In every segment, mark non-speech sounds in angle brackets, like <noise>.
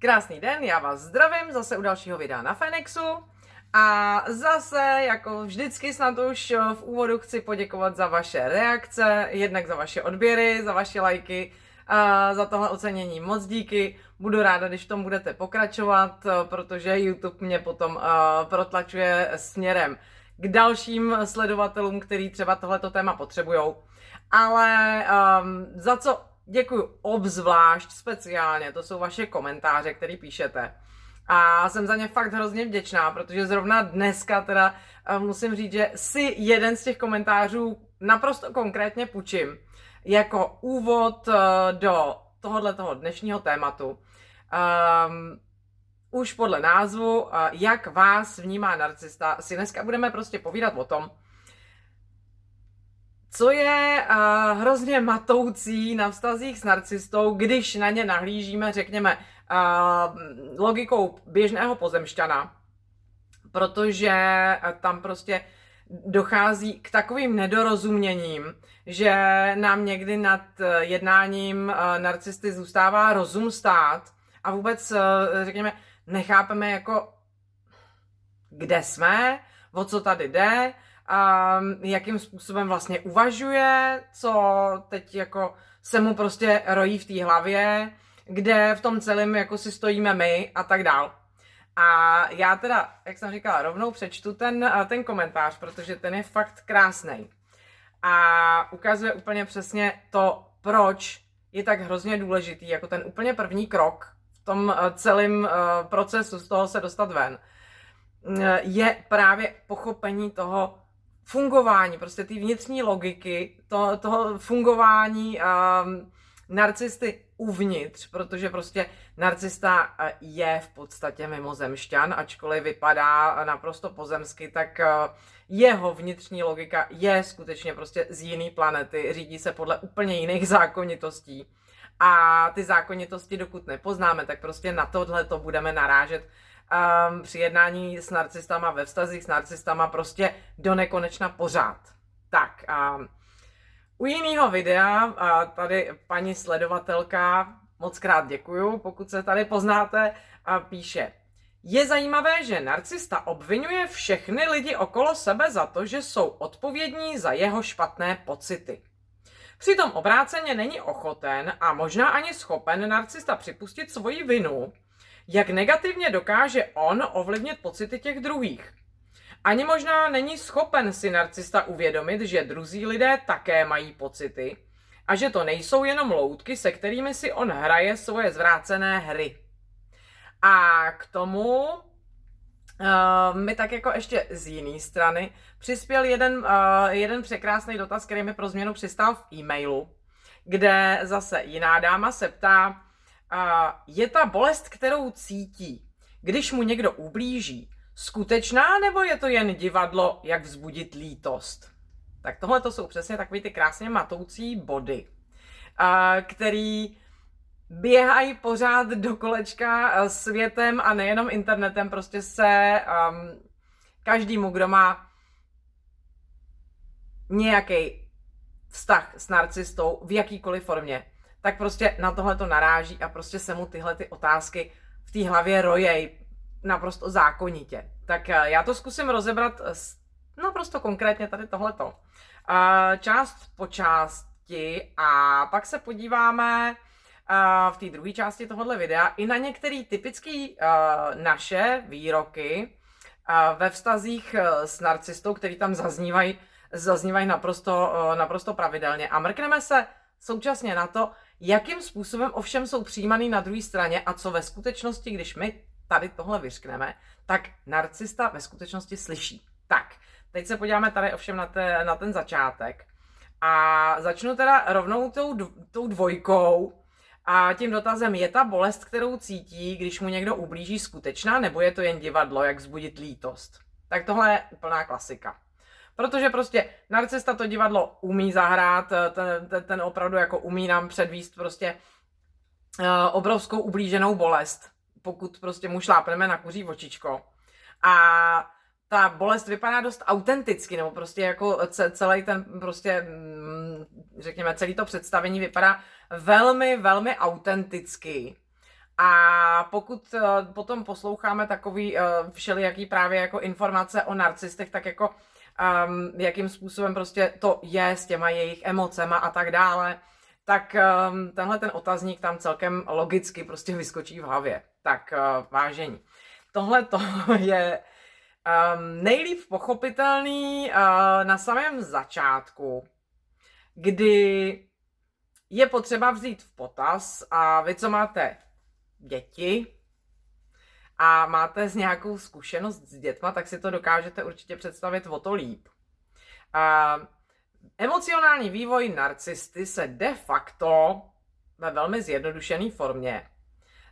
Krásný den, já vás zdravím zase u dalšího videa na Fenixu. A zase, jako vždycky snad už v úvodu chci poděkovat za vaše reakce, jednak za vaše odběry, za vaše lajky, a za tohle ocenění moc díky. Budu ráda, když v tom budete pokračovat, protože YouTube mě potom protlačuje směrem k dalším sledovatelům, který třeba tohleto téma potřebujou. Ale um, za co děkuji obzvlášť speciálně, to jsou vaše komentáře, které píšete. A jsem za ně fakt hrozně vděčná, protože zrovna dneska teda uh, musím říct, že si jeden z těch komentářů naprosto konkrétně půjčím jako úvod uh, do tohohle toho dnešního tématu. Um, už podle názvu, uh, jak vás vnímá narcista, si dneska budeme prostě povídat o tom, co je uh, hrozně matoucí na vztazích s narcistou, když na ně nahlížíme, řekněme, uh, logikou běžného pozemšťana, protože tam prostě dochází k takovým nedorozuměním, že nám někdy nad jednáním narcisty zůstává rozum stát a vůbec, řekněme, nechápeme jako, kde jsme, o co tady jde, um, jakým způsobem vlastně uvažuje, co teď jako se mu prostě rojí v té hlavě, kde v tom celém jako si stojíme my a tak dál. A já teda, jak jsem říkala, rovnou přečtu ten, ten komentář, protože ten je fakt krásný. A ukazuje úplně přesně to, proč je tak hrozně důležitý, jako ten úplně první krok v tom celém procesu z toho se dostat ven, je právě pochopení toho, fungování, prostě ty vnitřní logiky, to, toho fungování um, narcisty uvnitř, protože prostě narcista eh, je v podstatě mimozemšťan, ačkoliv vypadá naprosto pozemsky, tak eh, jeho vnitřní logika je skutečně prostě z jiné planety, řídí se podle úplně jiných zákonitostí. A ty zákonitosti, dokud nepoznáme, tak prostě na tohle to budeme narážet um, při jednání s narcistama, ve vztazích s narcistama prostě do nekonečna pořád. Tak, um, u jiného videa, a tady paní sledovatelka, moc krát děkuju, pokud se tady poznáte, a píše, je zajímavé, že narcista obvinuje všechny lidi okolo sebe za to, že jsou odpovědní za jeho špatné pocity. Přitom obráceně není ochoten a možná ani schopen narcista připustit svoji vinu jak negativně dokáže on ovlivnit pocity těch druhých. Ani možná není schopen si narcista uvědomit, že druzí lidé také mají pocity a že to nejsou jenom loutky, se kterými si on hraje svoje zvrácené hry. A k tomu uh, mi tak jako ještě z jiné strany přispěl jeden, uh, jeden překrásný dotaz, který mi pro změnu přistál v e-mailu, kde zase jiná dáma se ptá, a je ta bolest, kterou cítí, když mu někdo ublíží, skutečná nebo je to jen divadlo, jak vzbudit lítost? Tak tohle to jsou přesně takové ty krásně matoucí body, a, který běhají pořád do kolečka světem a nejenom internetem, prostě se um, každému, kdo má nějaký vztah s narcistou v jakýkoliv formě, tak prostě na tohle to naráží a prostě se mu tyhle ty otázky v té hlavě rojej naprosto zákonitě. Tak eh, já to zkusím rozebrat naprosto konkrétně tady tohleto. Část po části a pak se podíváme v té druhé části tohohle videa i na některé typické eh, naše výroky ve vztazích eh, s narcistou, který tam zaznívají, zaznívají naprosto, naprosto pravidelně. A mrkneme se současně na to, jakým způsobem ovšem jsou přijímaný na druhé straně a co ve skutečnosti, když my tady tohle vyřkneme, tak narcista ve skutečnosti slyší. Tak, teď se podíváme tady ovšem na, te, na ten začátek. A začnu teda rovnou tou, tou dvojkou a tím dotazem, je ta bolest, kterou cítí, když mu někdo ublíží, skutečná, nebo je to jen divadlo, jak zbudit lítost? Tak tohle je úplná klasika. Protože prostě narcista to divadlo umí zahrát, eh, ten, ten, ten opravdu jako umí nám předvíst prostě uh, obrovskou ublíženou bolest, pokud prostě mu šlápneme na kuří očičko. A ta bolest vypadá dost autenticky, nebo prostě jako celý ten prostě, mm, řekněme, celý to představení vypadá velmi, velmi autenticky. A pokud uh, potom posloucháme takový všelijaký právě jako informace o narcistech, tak jako um, jakým způsobem prostě to je s těma jejich emocema a tak dále, tak um, tenhle ten otazník tam celkem logicky prostě vyskočí v hlavě. Tak uh, vážení. Tohle to <laughs> je um, nejlíp pochopitelný uh, na samém začátku, kdy je potřeba vzít v potaz a vy, co máte děti a máte z nějakou zkušenost s dětma, tak si to dokážete určitě představit o to líp. Uh, emocionální vývoj narcisty se de facto ve velmi zjednodušené formě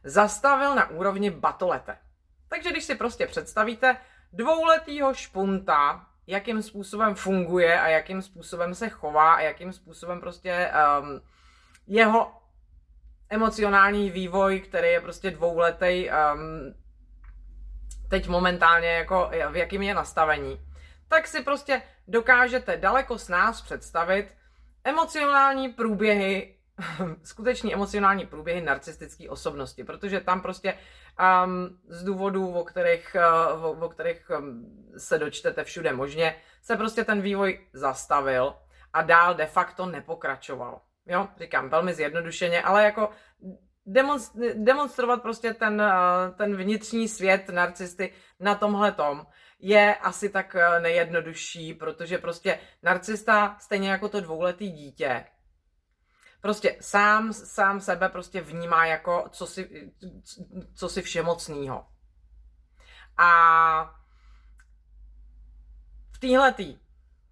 zastavil na úrovni batolete. Takže když si prostě představíte dvouletýho špunta, jakým způsobem funguje a jakým způsobem se chová a jakým způsobem prostě um, jeho emocionální vývoj, který je prostě dvouletý, um, teď momentálně jako v jakým je nastavení, tak si prostě dokážete daleko s nás představit emocionální průběhy <laughs> skutečný emocionální průběhy narcistické osobnosti, protože tam prostě um, z důvodů, o kterých, uh, o, o kterých um, se dočtete všude možně, se prostě ten vývoj zastavil a dál de facto nepokračoval. Jo, říkám velmi zjednodušeně, ale jako demonstrovat prostě ten, uh, ten vnitřní svět narcisty na tomhle tom je asi tak uh, nejjednodušší, protože prostě narcista, stejně jako to dvouletý dítě, prostě sám, sám sebe prostě vnímá jako co si, co si všemocnýho. A v téhletý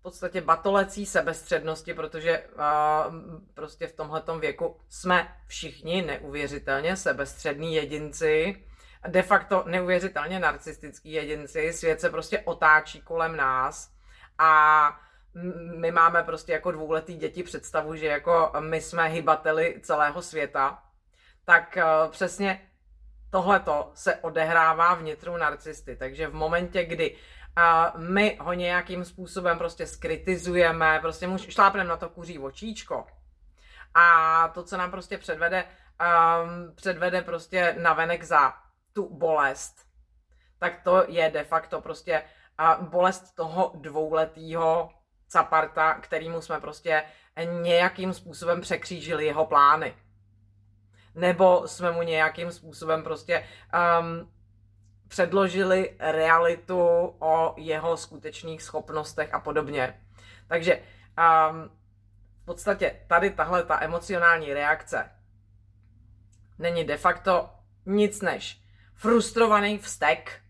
podstatě batolecí sebestřednosti, protože uh, prostě v tomhletom věku jsme všichni neuvěřitelně sebestřední jedinci, de facto neuvěřitelně narcistický jedinci, svět se prostě otáčí kolem nás a my máme prostě jako dvouletý děti představu, že jako my jsme hybateli celého světa, tak eh, přesně tohleto se odehrává vnitru narcisty. Takže v momentě, kdy uh, my ho nějakým způsobem prostě skritizujeme, prostě mu šlápneme na to kuří očíčko a to, co nám prostě předvede, um, předvede prostě navenek za tu bolest, tak to je de facto prostě uh, bolest toho dvouletého Caparta, kterýmu jsme prostě nějakým způsobem překřížili jeho plány. Nebo jsme mu nějakým způsobem prostě um, předložili realitu o jeho skutečných schopnostech a podobně. Takže um, v podstatě tady tahle ta emocionální reakce není de facto nic než frustrovaný vztek,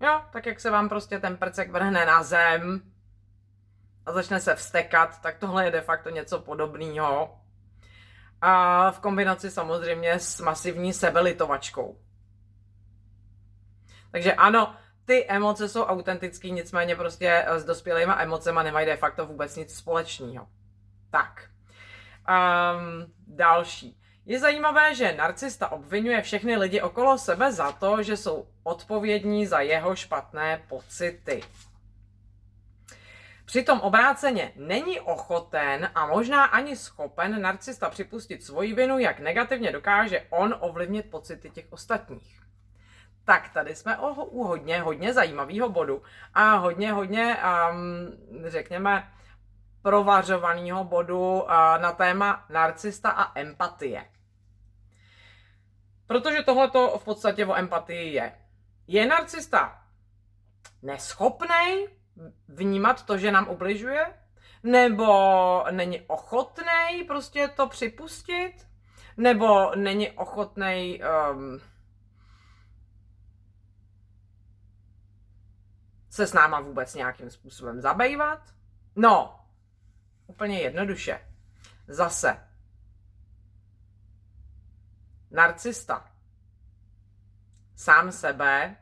Jo, tak jak se vám prostě ten prcek vrhne na zem a začne se vstekat, tak tohle je de facto něco podobného. A v kombinaci samozřejmě s masivní sebelitovačkou. Takže ano, ty emoce jsou autentické, nicméně prostě s dospělými emocema nemají de facto vůbec nic společného. Tak. Um, další. Je zajímavé, že narcista obvinuje všechny lidi okolo sebe za to, že jsou odpovědní za jeho špatné pocity. Přitom obráceně není ochoten a možná ani schopen narcista připustit svoji vinu, jak negativně dokáže on ovlivnit pocity těch ostatních. Tak tady jsme u hodně, hodně zajímavého bodu a hodně, hodně, um, řekněme, provařovaného bodu uh, na téma narcista a empatie. Protože tohle to v podstatě o empatii je. Je narcista neschopný vnímat to, že nám ubližuje? Nebo není ochotný prostě to připustit? Nebo není ochotný um, se s náma vůbec nějakým způsobem zabývat? No, úplně jednoduše. Zase, narcista sám sebe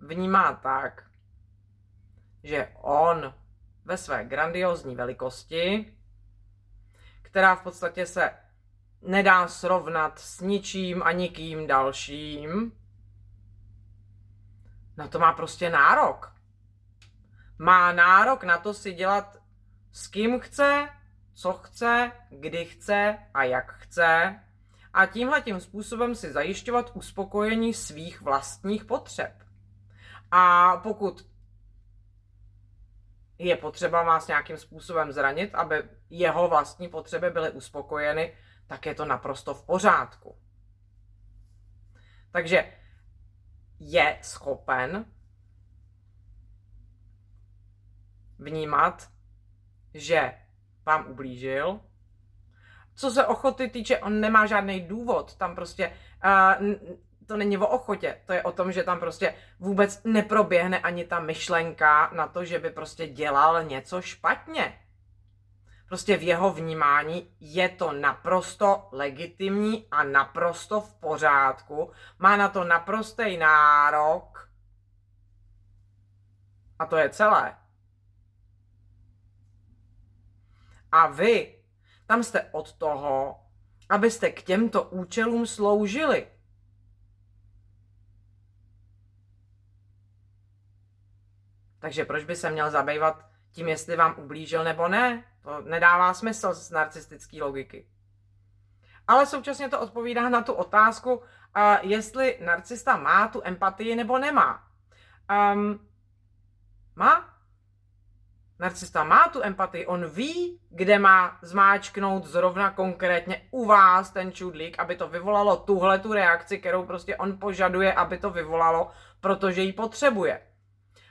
vnímá tak, že on ve své grandiozní velikosti, která v podstatě se nedá srovnat s ničím a nikým dalším, na to má prostě nárok. Má nárok na to si dělat s kým chce, co chce, kdy chce a jak chce a tímhle tím způsobem si zajišťovat uspokojení svých vlastních potřeb. A pokud je potřeba vás nějakým způsobem zranit, aby jeho vlastní potřeby byly uspokojeny, tak je to naprosto v pořádku. Takže je schopen vnímat, že vám ublížil. Co se ochoty týče, on nemá žádný důvod, tam prostě uh, to není o ochotě, to je o tom, že tam prostě vůbec neproběhne ani ta myšlenka na to, že by prostě dělal něco špatně. Prostě v jeho vnímání je to naprosto legitimní a naprosto v pořádku. Má na to naprostý nárok. A to je celé. A vy tam jste od toho, abyste k těmto účelům sloužili. Takže proč by se měl zabývat tím, jestli vám ublížil nebo ne? To nedává smysl z narcistické logiky. Ale současně to odpovídá na tu otázku, jestli narcista má tu empatii nebo nemá. Um, má? Narcista má tu empatii, on ví, kde má zmáčknout zrovna konkrétně u vás ten čudlík, aby to vyvolalo tuhle tu reakci, kterou prostě on požaduje, aby to vyvolalo, protože ji potřebuje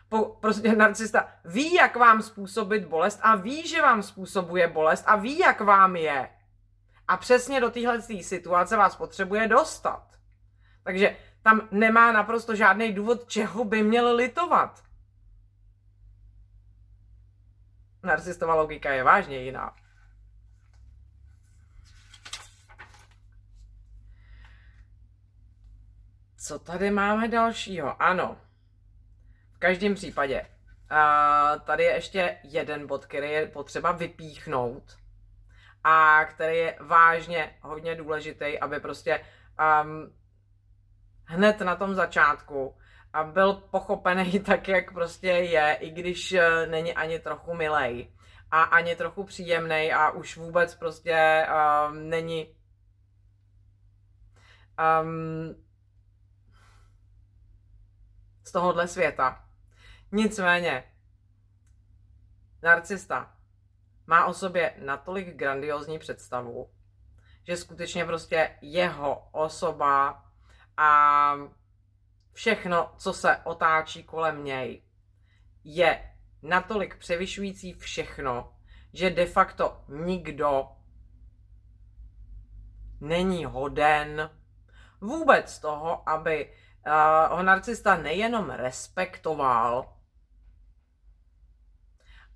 po, prostě narcista ví, jak vám způsobit bolest a ví, že vám způsobuje bolest a ví, jak vám je. A přesně do téhle situace vás potřebuje dostat. Takže tam nemá naprosto žádný důvod, čeho by měl litovat. Narcistová logika je vážně jiná. Co tady máme dalšího? Ano, v každém případě, uh, tady je ještě jeden bod, který je potřeba vypíchnout a který je vážně hodně důležitý, aby prostě um, hned na tom začátku a byl pochopený <laughs> tak, jak prostě je, i když uh, není ani trochu milej a ani trochu příjemný a už vůbec prostě um, není um, z tohohle světa. Nicméně, narcista má o sobě natolik grandiozní představu, že skutečně prostě jeho osoba a všechno, co se otáčí kolem něj, je natolik převyšující všechno, že de facto nikdo není hoden vůbec toho, aby uh, ho narcista nejenom respektoval,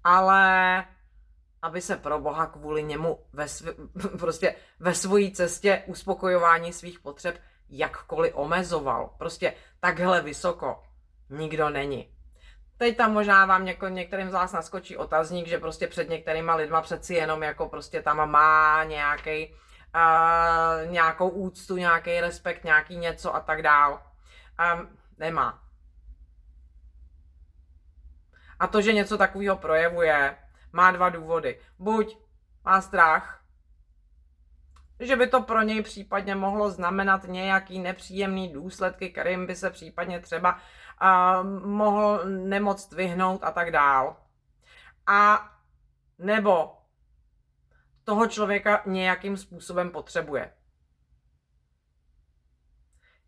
ale aby se pro Boha kvůli němu ve, sv- <laughs> prostě ve svojí cestě uspokojování svých potřeb jakkoliv omezoval. Prostě takhle vysoko nikdo není. Teď tam možná vám něko, některým z vás naskočí otazník, že prostě před některýma lidma přeci jenom jako prostě tam má nějaký uh, nějakou úctu, nějaký respekt, nějaký něco a tak dál. Um, nemá. A to, že něco takového projevuje, má dva důvody. Buď má strach, že by to pro něj případně mohlo znamenat nějaký nepříjemný důsledky, kterým by se případně třeba uh, mohl nemoc vyhnout a tak dál. A nebo toho člověka nějakým způsobem potřebuje.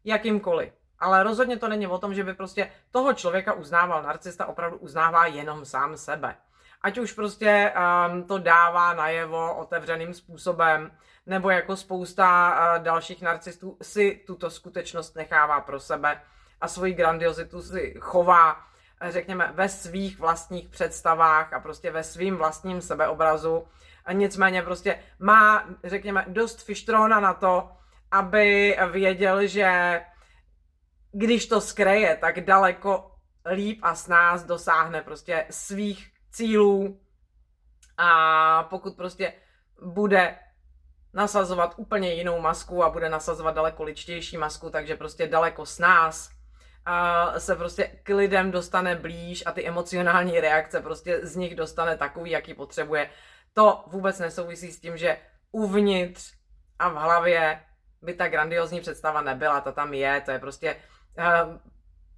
Jakýmkoliv ale rozhodně to není o tom, že by prostě toho člověka uznával. Narcista opravdu uznává jenom sám sebe. Ať už prostě um, to dává najevo otevřeným způsobem, nebo jako spousta uh, dalších narcistů si tuto skutečnost nechává pro sebe a svoji grandiozitu si chová, řekněme, ve svých vlastních představách a prostě ve svým vlastním sebeobrazu. A nicméně prostě má, řekněme, dost fištrona na to, aby věděl, že když to skreje, tak daleko líp a s nás dosáhne prostě svých cílů a pokud prostě bude nasazovat úplně jinou masku a bude nasazovat daleko ličtější masku, takže prostě daleko s nás a se prostě k lidem dostane blíž a ty emocionální reakce prostě z nich dostane takový, jaký potřebuje. To vůbec nesouvisí s tím, že uvnitř a v hlavě by ta grandiozní představa nebyla, ta tam je, to je prostě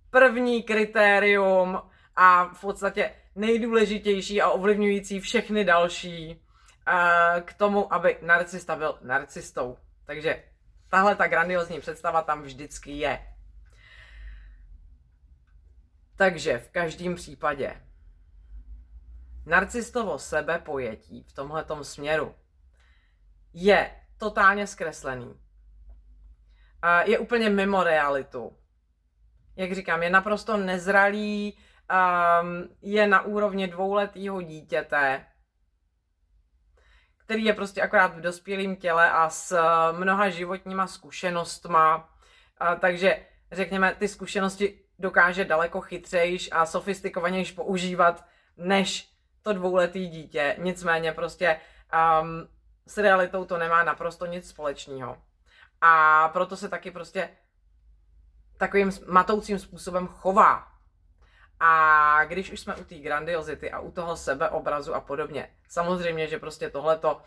první kritérium a v podstatě nejdůležitější a ovlivňující všechny další uh, k tomu, aby narcista byl narcistou. Takže tahle ta grandiozní představa tam vždycky je. Takže v každém případě narcistovo sebepojetí v tomhletom směru je totálně zkreslený. Je úplně mimo realitu. Jak říkám, je naprosto nezralý, je na úrovni dvouletého dítěte, který je prostě akorát v dospělém těle a s mnoha životníma zkušenostma. Takže řekněme, ty zkušenosti dokáže daleko chytřejš a sofistikovanějš používat než to dvouletý dítě. Nicméně prostě um, s realitou to nemá naprosto nic společného. A proto se taky prostě takovým matoucím způsobem chová. A když už jsme u té grandiozity a u toho sebeobrazu a podobně, samozřejmě, že prostě tohleto,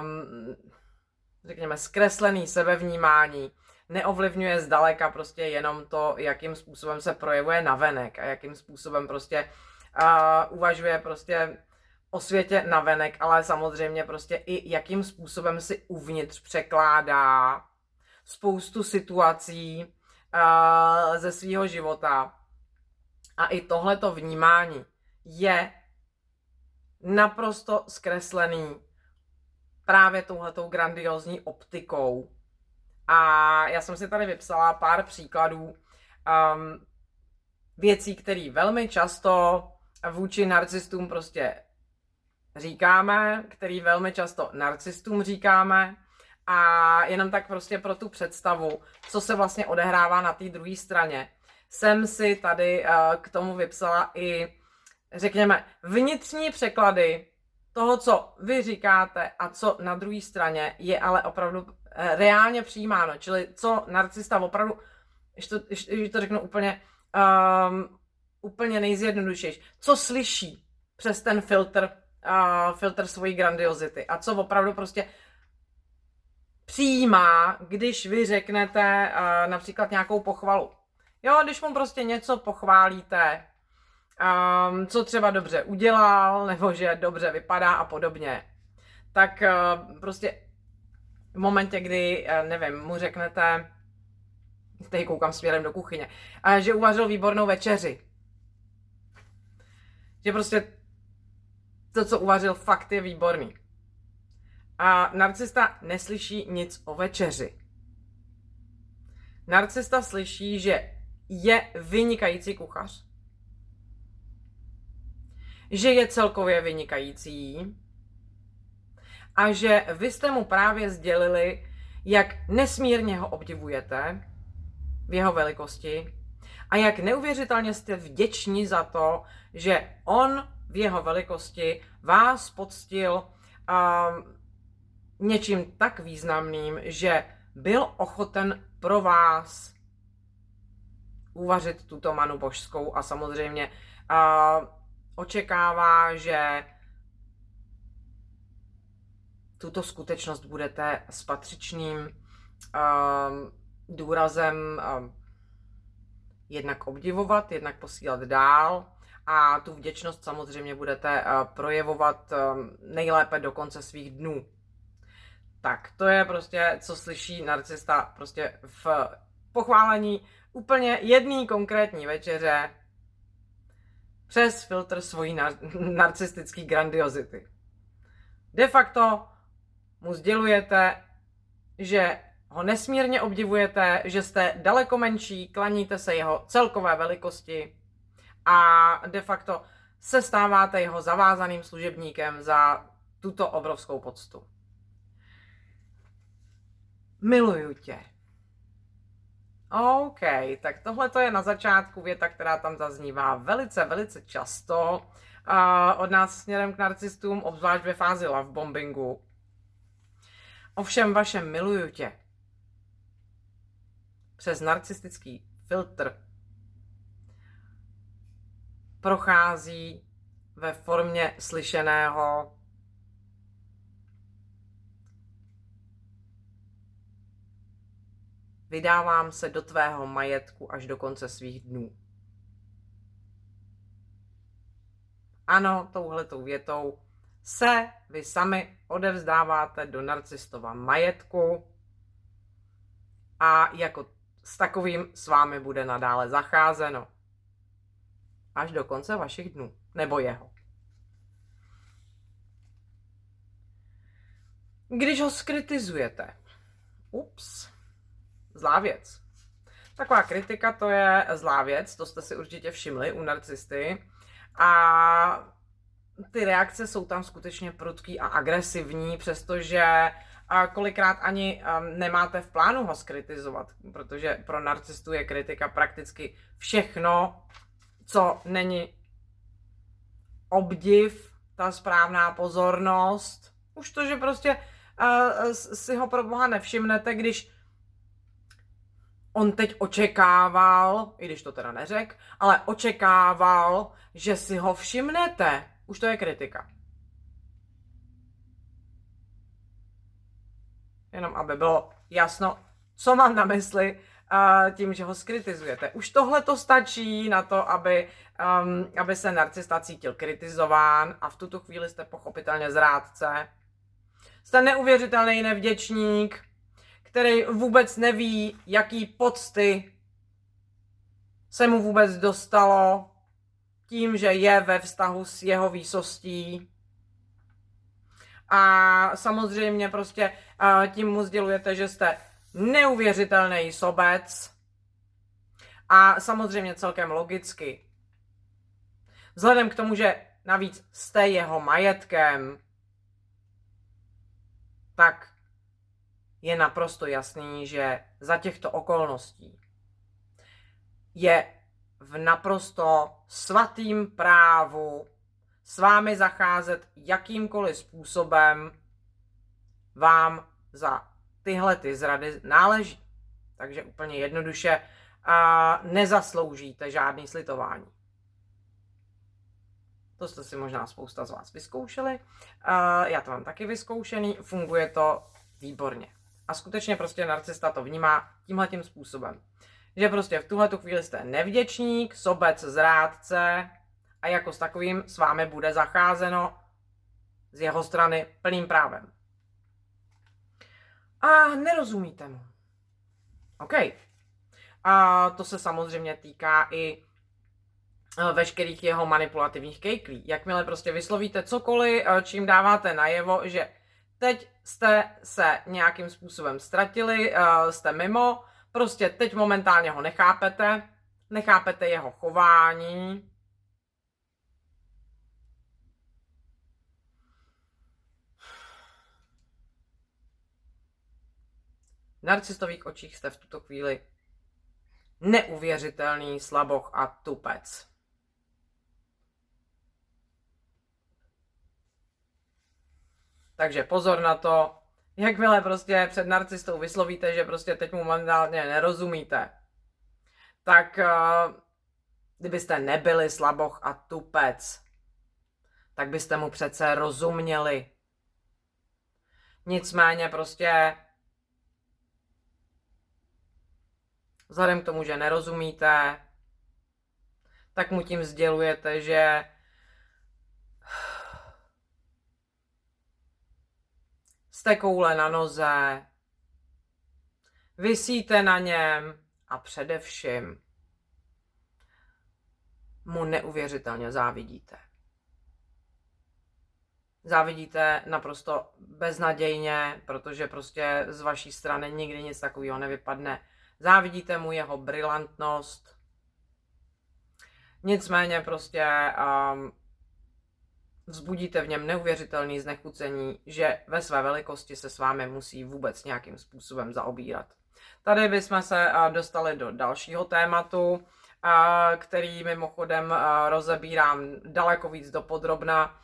um, řekněme, zkreslený sebevnímání neovlivňuje zdaleka prostě jenom to, jakým způsobem se projevuje navenek a jakým způsobem prostě uh, uvažuje prostě o světě navenek, ale samozřejmě prostě i jakým způsobem si uvnitř překládá spoustu situací ze svého života. A i tohleto vnímání je naprosto zkreslený právě touhletou grandiozní optikou. A já jsem si tady vypsala pár příkladů um, věcí, které velmi často vůči narcistům prostě říkáme, který velmi často narcistům říkáme a jenom tak prostě pro tu představu, co se vlastně odehrává na té druhé straně, jsem si tady uh, k tomu vypsala i, řekněme, vnitřní překlady toho, co vy říkáte a co na druhé straně je ale opravdu uh, reálně přijímáno. Čili co narcista opravdu, když to, to řeknu úplně, um, úplně nejzjednodušejší, co slyší přes ten filtr uh, filtr svojí grandiozity a co opravdu prostě přijímá, když vy řeknete uh, například nějakou pochvalu. Jo, když mu prostě něco pochválíte, um, co třeba dobře udělal, nebo že dobře vypadá a podobně, tak uh, prostě v momentě, kdy, uh, nevím, mu řeknete, teď koukám směrem do kuchyně, uh, že uvařil výbornou večeři. Že prostě to, co uvařil, fakt je výborný. A narcista neslyší nic o večeři. Narcista slyší, že je vynikající kuchař, že je celkově vynikající a že vy jste mu právě sdělili, jak nesmírně ho obdivujete v jeho velikosti a jak neuvěřitelně jste vděční za to, že on v jeho velikosti vás poctil něčím tak významným, že byl ochoten pro vás uvařit tuto manu božskou a samozřejmě uh, očekává, že tuto skutečnost budete s patřičným uh, důrazem uh, jednak obdivovat, jednak posílat dál a tu vděčnost samozřejmě budete uh, projevovat uh, nejlépe do konce svých dnů. Tak, to je prostě, co slyší narcista prostě v pochválení úplně jedné konkrétní večeře přes filtr svojí nar- narcistické grandiozity. De facto mu sdělujete, že ho nesmírně obdivujete, že jste daleko menší, klaníte se jeho celkové velikosti a de facto se stáváte jeho zavázaným služebníkem za tuto obrovskou poctu. Miluju tě. OK, tak tohle to je na začátku věta, která tam zaznívá velice, velice často uh, od nás směrem k narcistům, obzvlášť ve fázi love bombingu. Ovšem vaše miluju tě přes narcistický filtr prochází ve formě slyšeného vydávám se do tvého majetku až do konce svých dnů. Ano, touhletou větou se vy sami odevzdáváte do narcistova majetku a jako s takovým s vámi bude nadále zacházeno. Až do konce vašich dnů. Nebo jeho. Když ho skritizujete. Ups. Zlá věc. Taková kritika to je zlá věc, to jste si určitě všimli u narcisty. A ty reakce jsou tam skutečně prudký a agresivní, přestože kolikrát ani um, nemáte v plánu ho skritizovat, protože pro narcistu je kritika prakticky všechno, co není obdiv, ta správná pozornost. Už to, že prostě uh, si ho pro boha nevšimnete, když on teď očekával, i když to teda neřek, ale očekával, že si ho všimnete. Už to je kritika. Jenom aby bylo jasno, co mám na mysli uh, tím, že ho skritizujete. Už tohle to stačí na to, aby, um, aby se narcista cítil kritizován a v tuto chvíli jste pochopitelně zrádce. Jste neuvěřitelný nevděčník, který vůbec neví, jaký pocty se mu vůbec dostalo tím, že je ve vztahu s jeho výsostí. A samozřejmě prostě tím mu sdělujete, že jste neuvěřitelný sobec. A samozřejmě celkem logicky. Vzhledem k tomu, že navíc jste jeho majetkem, tak je naprosto jasný, že za těchto okolností je v naprosto svatým právu s vámi zacházet jakýmkoliv způsobem vám za tyhle ty zrady náleží. Takže úplně jednoduše a nezasloužíte žádný slitování. To jste si možná spousta z vás vyzkoušeli. Já to mám taky vyzkoušený, funguje to výborně. A skutečně prostě narcista to vnímá tímhle tím způsobem. Že prostě v tuhle chvíli jste nevděčník, sobec, zrádce a jako s takovým s vámi bude zacházeno z jeho strany plným právem. A nerozumíte mu. OK. A to se samozřejmě týká i eh, veškerých jeho manipulativních kejklí. Jakmile prostě vyslovíte cokoliv, eh, čím dáváte najevo, že teď jste se nějakým způsobem ztratili, uh, jste mimo, prostě teď momentálně ho nechápete, nechápete jeho chování, V narcistových očích jste v tuto chvíli neuvěřitelný slaboch a tupec. Takže pozor na to, jakmile prostě před narcistou vyslovíte, že prostě teď mu momentálně nerozumíte, tak uh, kdybyste nebyli slaboch a tupec, tak byste mu přece rozuměli. Nicméně prostě vzhledem k tomu, že nerozumíte, tak mu tím sdělujete, že jste koule na noze, vysíte na něm a především mu neuvěřitelně závidíte. Závidíte naprosto beznadějně, protože prostě z vaší strany nikdy nic takového nevypadne. Závidíte mu jeho brilantnost. Nicméně prostě um, vzbudíte v něm neuvěřitelný znechucení, že ve své velikosti se s vámi musí vůbec nějakým způsobem zaobírat. Tady bychom se dostali do dalšího tématu, který mimochodem rozebírám daleko víc dopodrobna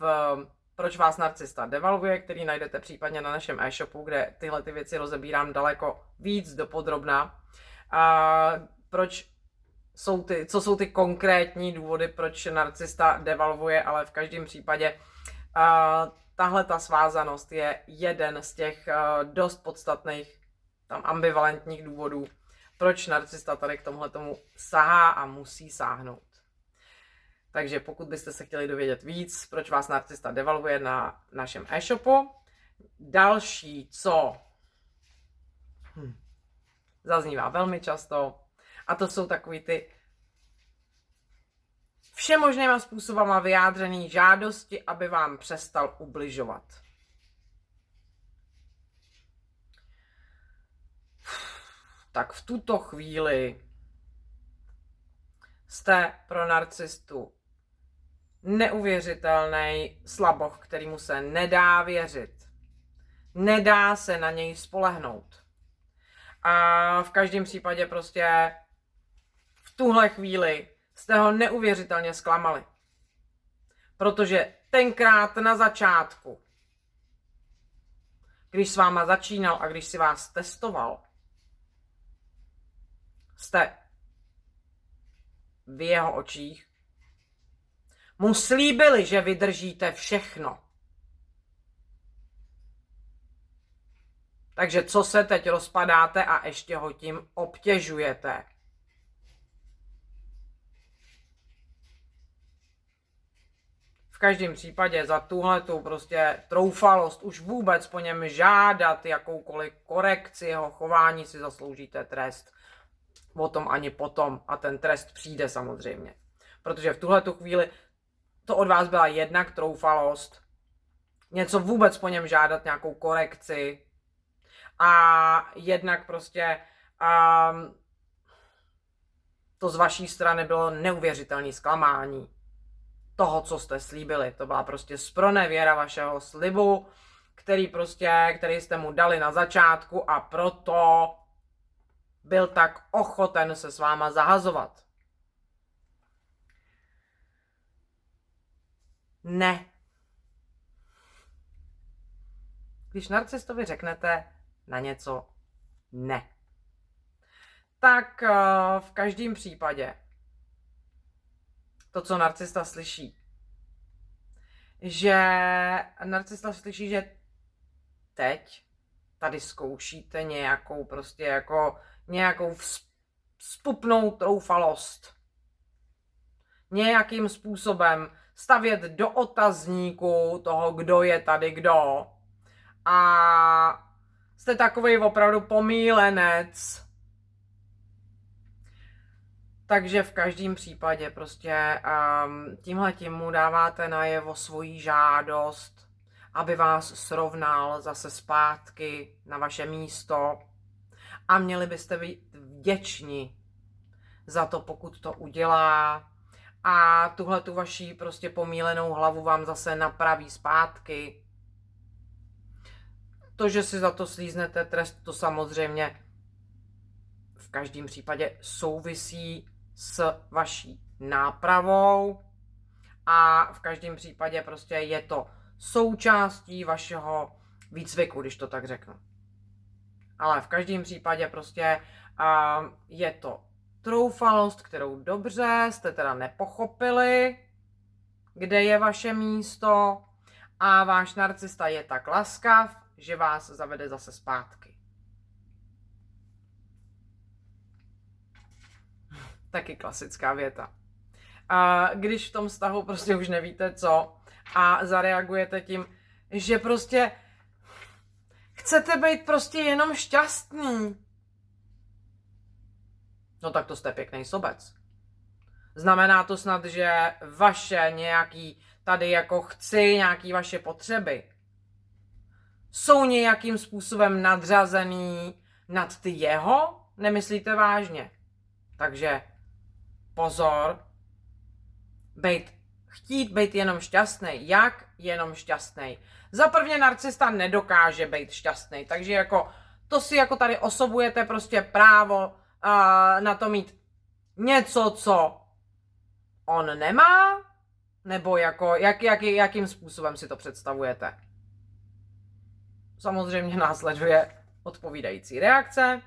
v Proč vás narcista devalvuje, který najdete případně na našem e-shopu, kde tyhle ty věci rozebírám daleko víc dopodrobna. Proč jsou ty, co jsou ty konkrétní důvody, proč narcista devalvuje, ale v každém případě uh, tahle ta svázanost je jeden z těch uh, dost podstatných tam ambivalentních důvodů, proč narcista tady k tomuhle tomu sahá a musí sáhnout. Takže pokud byste se chtěli dovědět víc, proč vás narcista devalvuje na našem e-shopu, další, co hm, zaznívá velmi často, a to jsou takový ty všemožnýma způsobama vyjádřený žádosti, aby vám přestal ubližovat. Tak v tuto chvíli jste pro narcistu neuvěřitelný slaboch, kterýmu se nedá věřit. Nedá se na něj spolehnout. A v každém případě prostě tuhle chvíli jste ho neuvěřitelně zklamali. Protože tenkrát na začátku, když s váma začínal a když si vás testoval, jste v jeho očích mu slíbili, že vydržíte všechno. Takže co se teď rozpadáte a ještě ho tím obtěžujete? V každém případě za tuhle tu prostě troufalost už vůbec po něm žádat jakoukoliv korekci jeho chování si zasloužíte trest. O tom ani potom. A ten trest přijde samozřejmě. Protože v tuhle tu chvíli to od vás byla jednak troufalost, něco vůbec po něm žádat, nějakou korekci a jednak prostě um, to z vaší strany bylo neuvěřitelné zklamání toho, co jste slíbili. To byla prostě spronevěra vašeho slibu, který prostě, který jste mu dali na začátku a proto byl tak ochoten se s váma zahazovat. Ne. Když narcistovi řeknete na něco ne, tak eh, v každém případě to, co narcista slyší. Že narcista slyší, že teď tady zkoušíte nějakou prostě jako nějakou vzpupnou troufalost. Nějakým způsobem stavět do otazníku toho, kdo je tady kdo. A jste takový opravdu pomílenec, takže v každém případě prostě um, tímhle tím mu dáváte najevo svoji žádost, aby vás srovnal zase zpátky na vaše místo. A měli byste být vděční za to, pokud to udělá. A tuhle tu vaší prostě pomílenou hlavu vám zase napraví zpátky. To, že si za to slíznete trest, to samozřejmě v každém případě souvisí s vaší nápravou a v každém případě prostě je to součástí vašeho výcviku, když to tak řeknu. Ale v každém případě prostě uh, je to troufalost, kterou dobře jste teda nepochopili, kde je vaše místo a váš narcista je tak laskav, že vás zavede zase zpátky. Taky klasická věta. A když v tom vztahu prostě už nevíte co a zareagujete tím, že prostě chcete být prostě jenom šťastný. No tak to jste pěkný sobec. Znamená to snad, že vaše nějaký tady jako chci, nějaký vaše potřeby jsou nějakým způsobem nadřazený nad ty jeho? Nemyslíte vážně? Takže pozor, být, chtít být jenom šťastný. Jak jenom šťastný? Za prvně narcista nedokáže být šťastný, takže jako to si jako tady osobujete prostě právo uh, na to mít něco, co on nemá, nebo jako, jak, jak, jakým způsobem si to představujete. Samozřejmě následuje odpovídající reakce,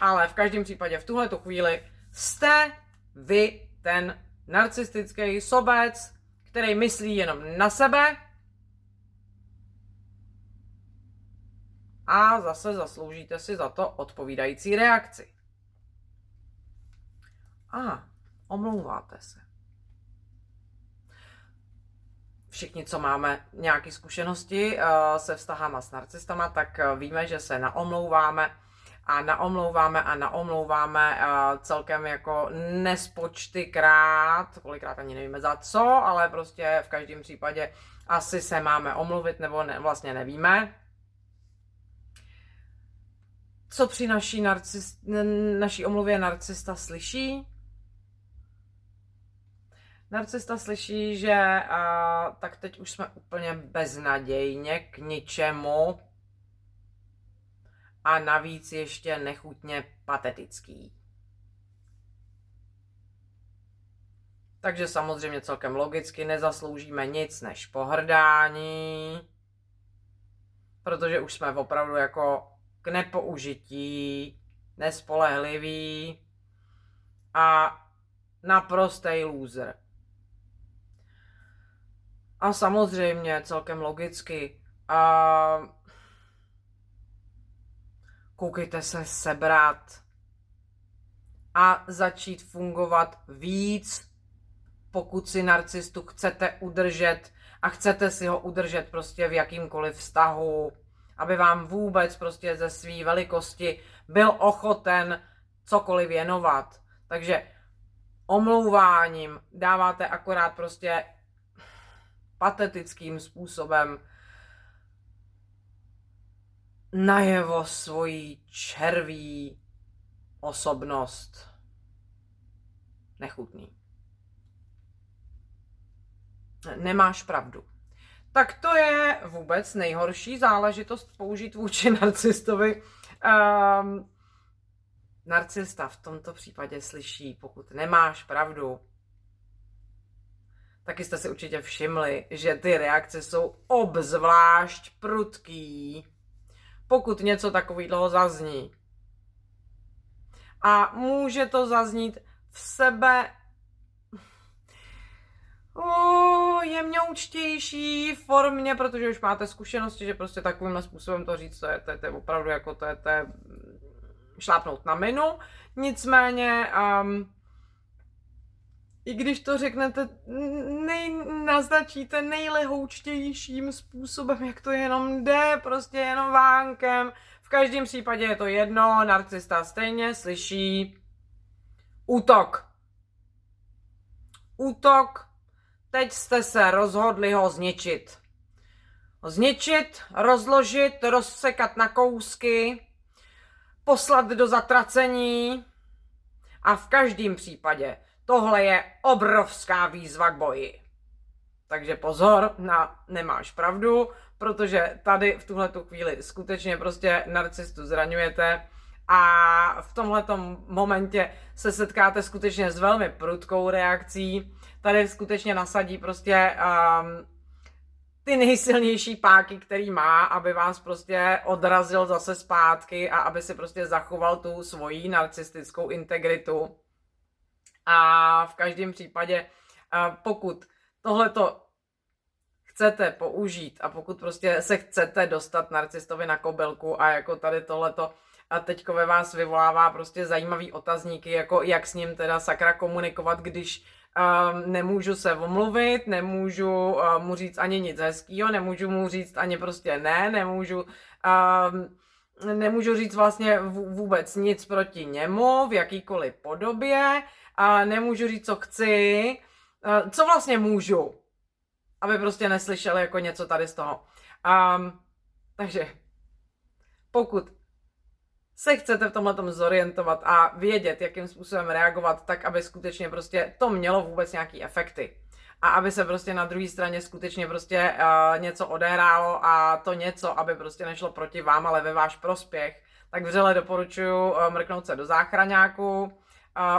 ale v každém případě v tuhle chvíli jste vy ten narcistický sobec, který myslí jenom na sebe a zase zasloužíte si za to odpovídající reakci. A omlouváte se. Všichni, co máme nějaké zkušenosti uh, se vztahama s narcistama, tak uh, víme, že se naomlouváme a naomlouváme a naomlouváme uh, celkem jako nespočtykrát, kolikrát ani nevíme za co, ale prostě v každém případě asi se máme omluvit nebo ne, vlastně nevíme. Co při naší, narcist, naší omluvě narcista slyší? Narcista slyší, že a, tak teď už jsme úplně beznadějně k ničemu a navíc ještě nechutně patetický. Takže samozřejmě celkem logicky nezasloužíme nic než pohrdání, protože už jsme opravdu jako k nepoužití, nespolehlivý a naprostý loser. A samozřejmě celkem logicky. A koukejte se sebrat a začít fungovat víc, pokud si narcistu chcete udržet a chcete si ho udržet prostě v jakýmkoliv vztahu, aby vám vůbec prostě ze své velikosti byl ochoten cokoliv věnovat. Takže omlouváním dáváte akorát prostě patetickým způsobem najevo svoji červí osobnost. Nechutný. Nemáš pravdu. Tak to je vůbec nejhorší záležitost použít vůči <laughs> narcistovi. Um, narcista v tomto případě slyší, pokud nemáš pravdu, taky jste si určitě všimli, že ty reakce jsou obzvlášť prudký, pokud něco takového zazní. A může to zaznít v sebe o jemňoučtější formě, protože už máte zkušenosti, že prostě takovým způsobem to říct, to je, to je, to je opravdu jako to je, to je šlápnout na minu. Nicméně um, i když to řeknete, nej, naznačíte nejlehoučtějším způsobem, jak to jenom jde, prostě jenom vánkem. V každém případě je to jedno, narcista stejně slyší útok. Útok, teď jste se rozhodli ho zničit. Zničit, rozložit, rozsekat na kousky, poslat do zatracení a v každém případě Tohle je obrovská výzva k boji. Takže pozor na nemáš pravdu, protože tady v tuhle chvíli skutečně prostě narcistu zraňujete a v tomhle momentě se setkáte skutečně s velmi prudkou reakcí. Tady skutečně nasadí prostě um, ty nejsilnější páky, který má, aby vás prostě odrazil zase zpátky a aby si prostě zachoval tu svoji narcistickou integritu. A v každém případě, pokud tohleto chcete použít a pokud prostě se chcete dostat narcistovi na kobelku a jako tady tohleto a teďko ve vás vyvolává prostě zajímavý otazníky, jako jak s ním teda sakra komunikovat, když um, nemůžu se omluvit, nemůžu uh, mu říct ani nic hezkýho, nemůžu mu říct ani prostě ne, nemůžu um, nemůžu říct vlastně vůbec nic proti němu v jakýkoliv podobě a nemůžu říct, co chci, co vlastně můžu, aby prostě neslyšeli jako něco tady z toho. Um, takže pokud se chcete v tomhle tom zorientovat a vědět, jakým způsobem reagovat, tak aby skutečně prostě to mělo vůbec nějaký efekty. A aby se prostě na druhé straně skutečně prostě uh, něco odehrálo a to něco, aby prostě nešlo proti vám, ale ve váš prospěch, tak vřele doporučuji uh, mrknout se do záchraňáku,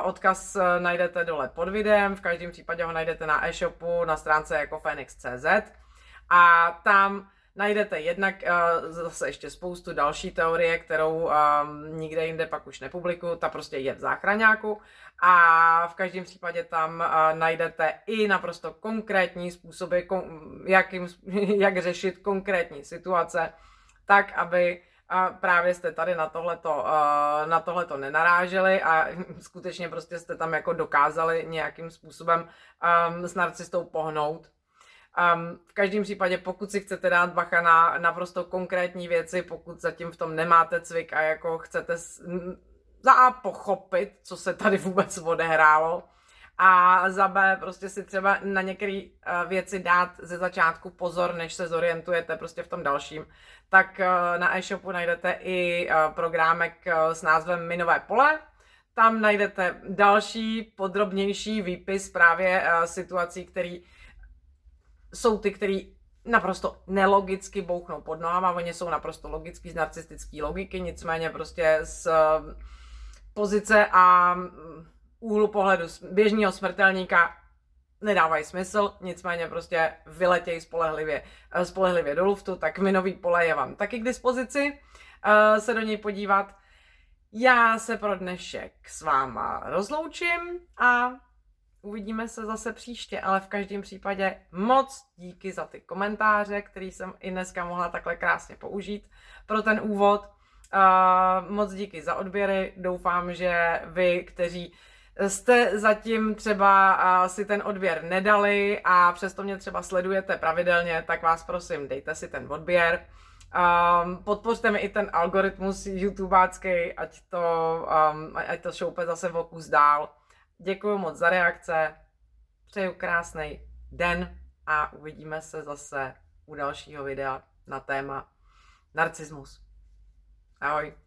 Odkaz eh, najdete dole pod videem, v každém případě ho najdete na e-shopu na stránce jako Phoenix.cz a tam najdete jednak uh, zase ještě spoustu další teorie, kterou um, nikde jinde pak už nepublikuju, ta prostě je v záchraňáku. A v každém případě tam uh, najdete i naprosto konkrétní způsoby, kon, jakým, <laughs> jak řešit konkrétní situace, tak, aby a právě jste tady na tohleto, uh, na tohleto nenaráželi a <laughs> skutečně prostě jste tam jako dokázali nějakým způsobem um, s narcistou pohnout. Um, v každém případě, pokud si chcete dát bacha na naprosto konkrétní věci, pokud zatím v tom nemáte cvik a jako chcete za A pochopit, co se tady vůbec odehrálo, a za B prostě si třeba na některé uh, věci dát ze začátku pozor, než se zorientujete prostě v tom dalším, tak uh, na e-shopu najdete i uh, programek s názvem Minové pole. Tam najdete další podrobnější výpis právě situací, které jsou ty, které naprosto nelogicky bouchnou pod nohama, oni jsou naprosto logický z narcistické logiky, nicméně prostě z pozice a úhlu pohledu běžného smrtelníka nedávají smysl, nicméně prostě vyletějí spolehlivě, eh, spolehlivě do luftu, tak minový pole je vám taky k dispozici uh, se do něj podívat. Já se pro dnešek s váma rozloučím a uvidíme se zase příště, ale v každém případě moc díky za ty komentáře, který jsem i dneska mohla takhle krásně použít pro ten úvod. Uh, moc díky za odběry, doufám, že vy, kteří jste zatím třeba si ten odběr nedali a přesto mě třeba sledujete pravidelně, tak vás prosím, dejte si ten odběr. Um, podpořte mi i ten algoritmus YouTubeácký, ať to, um, ať to šoupe zase v kus dál. Děkuji moc za reakce, přeju krásný den a uvidíme se zase u dalšího videa na téma narcismus. Ahoj.